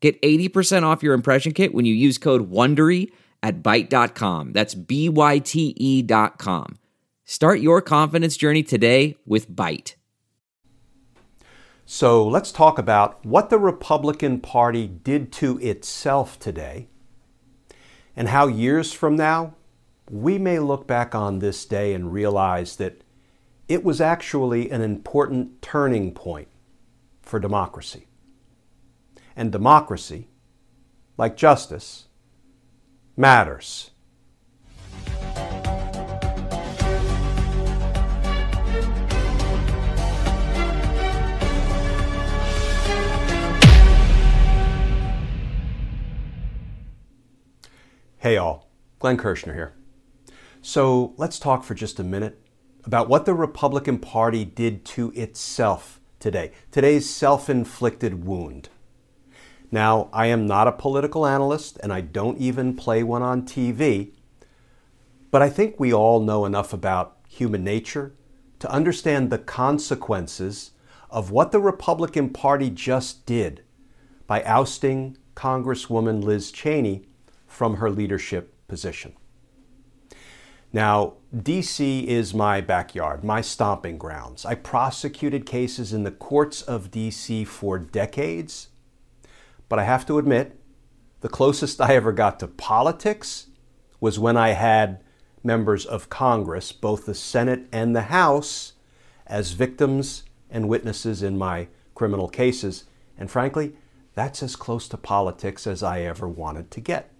Get 80% off your impression kit when you use code WONDERY at Byte.com. That's B-Y-T-E dot com. Start your confidence journey today with Byte. So let's talk about what the Republican Party did to itself today and how years from now we may look back on this day and realize that it was actually an important turning point for democracy. And democracy, like justice, matters. Hey all, Glenn Kirschner here. So let's talk for just a minute about what the Republican Party did to itself today, today's self inflicted wound. Now, I am not a political analyst and I don't even play one on TV, but I think we all know enough about human nature to understand the consequences of what the Republican Party just did by ousting Congresswoman Liz Cheney from her leadership position. Now, DC is my backyard, my stomping grounds. I prosecuted cases in the courts of DC for decades, but I have to admit, the closest I ever got to politics was when I had members of Congress, both the Senate and the House, as victims and witnesses in my criminal cases. And frankly, that's as close to politics as I ever wanted to get.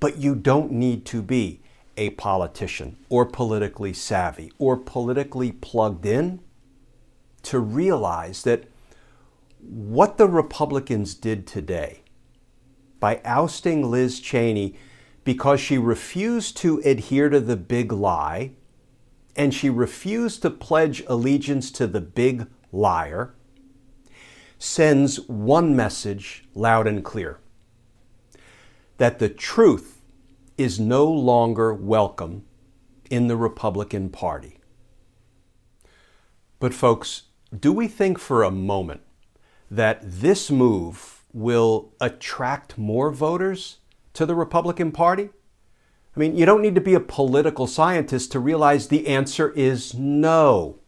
But you don't need to be a politician or politically savvy or politically plugged in to realize that what the Republicans did today by ousting Liz Cheney because she refused to adhere to the big lie and she refused to pledge allegiance to the big liar sends one message loud and clear that the truth is no longer welcome in the Republican Party. But, folks, do we think for a moment that this move will attract more voters to the Republican Party? I mean, you don't need to be a political scientist to realize the answer is no.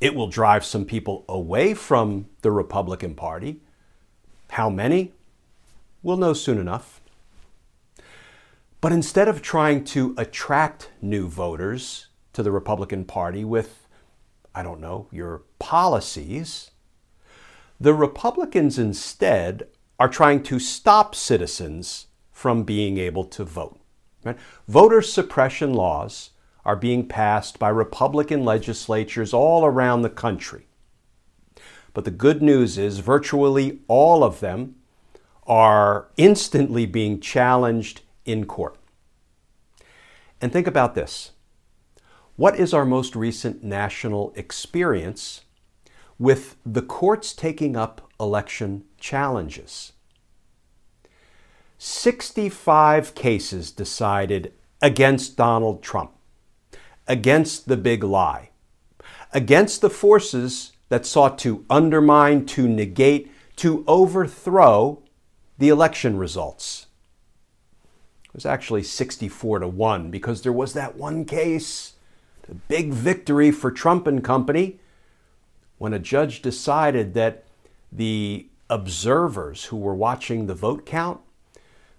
It will drive some people away from the Republican Party. How many? We'll know soon enough. But instead of trying to attract new voters to the Republican Party with, I don't know, your policies, the Republicans instead are trying to stop citizens from being able to vote. Right? Voter suppression laws are being passed by Republican legislatures all around the country. But the good news is virtually all of them are instantly being challenged in court. And think about this what is our most recent national experience with the courts taking up election challenges? 65 cases decided against Donald Trump, against the big lie, against the forces that sought to undermine, to negate, to overthrow the election results. It was actually 64 to 1 because there was that one case, the big victory for Trump and company, when a judge decided that the observers who were watching the vote count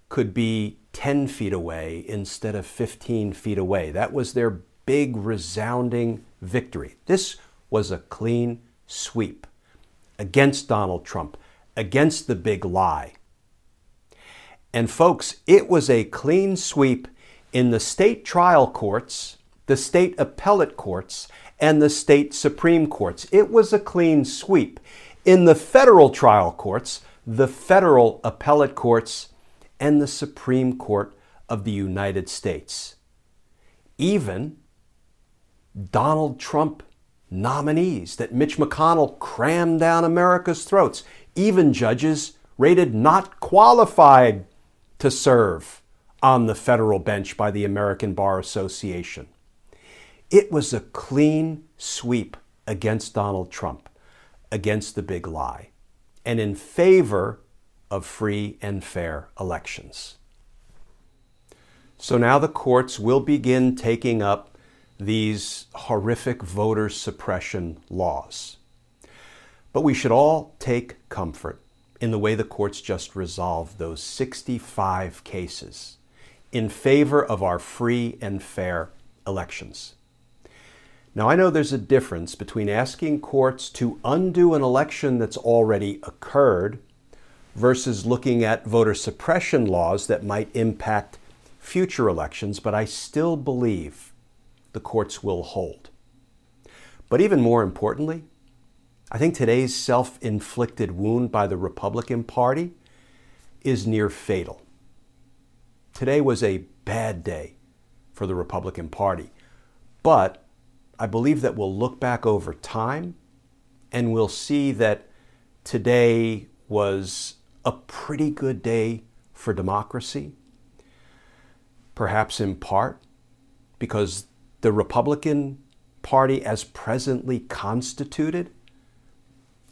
could be 10 feet away instead of 15 feet away. That was their big, resounding victory. This was a clean sweep against Donald Trump, against the big lie. And folks, it was a clean sweep in the state trial courts, the state appellate courts, and the state supreme courts. It was a clean sweep. In the federal trial courts, the federal appellate courts, and the Supreme Court of the United States. Even Donald Trump nominees that Mitch McConnell crammed down America's throats, even judges rated not qualified to serve on the federal bench by the American Bar Association. It was a clean sweep against Donald Trump, against the big lie, and in favor of free and fair elections. So now the courts will begin taking up these horrific voter suppression laws. But we should all take comfort in the way the courts just resolved those 65 cases in favor of our free and fair elections. Now, I know there's a difference between asking courts to undo an election that's already occurred versus looking at voter suppression laws that might impact future elections, but I still believe the courts will hold. But even more importantly, I think today's self inflicted wound by the Republican Party is near fatal. Today was a bad day for the Republican Party, but I believe that we'll look back over time and we'll see that today was a pretty good day for democracy, perhaps in part because the Republican Party, as presently constituted,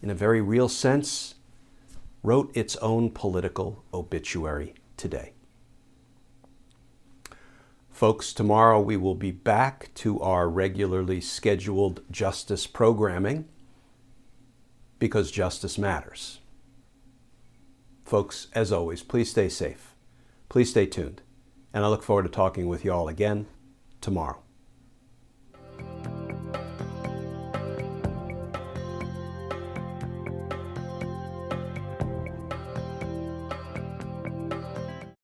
in a very real sense, wrote its own political obituary today. Folks, tomorrow we will be back to our regularly scheduled justice programming because justice matters. Folks, as always, please stay safe. Please stay tuned. And I look forward to talking with you all again tomorrow.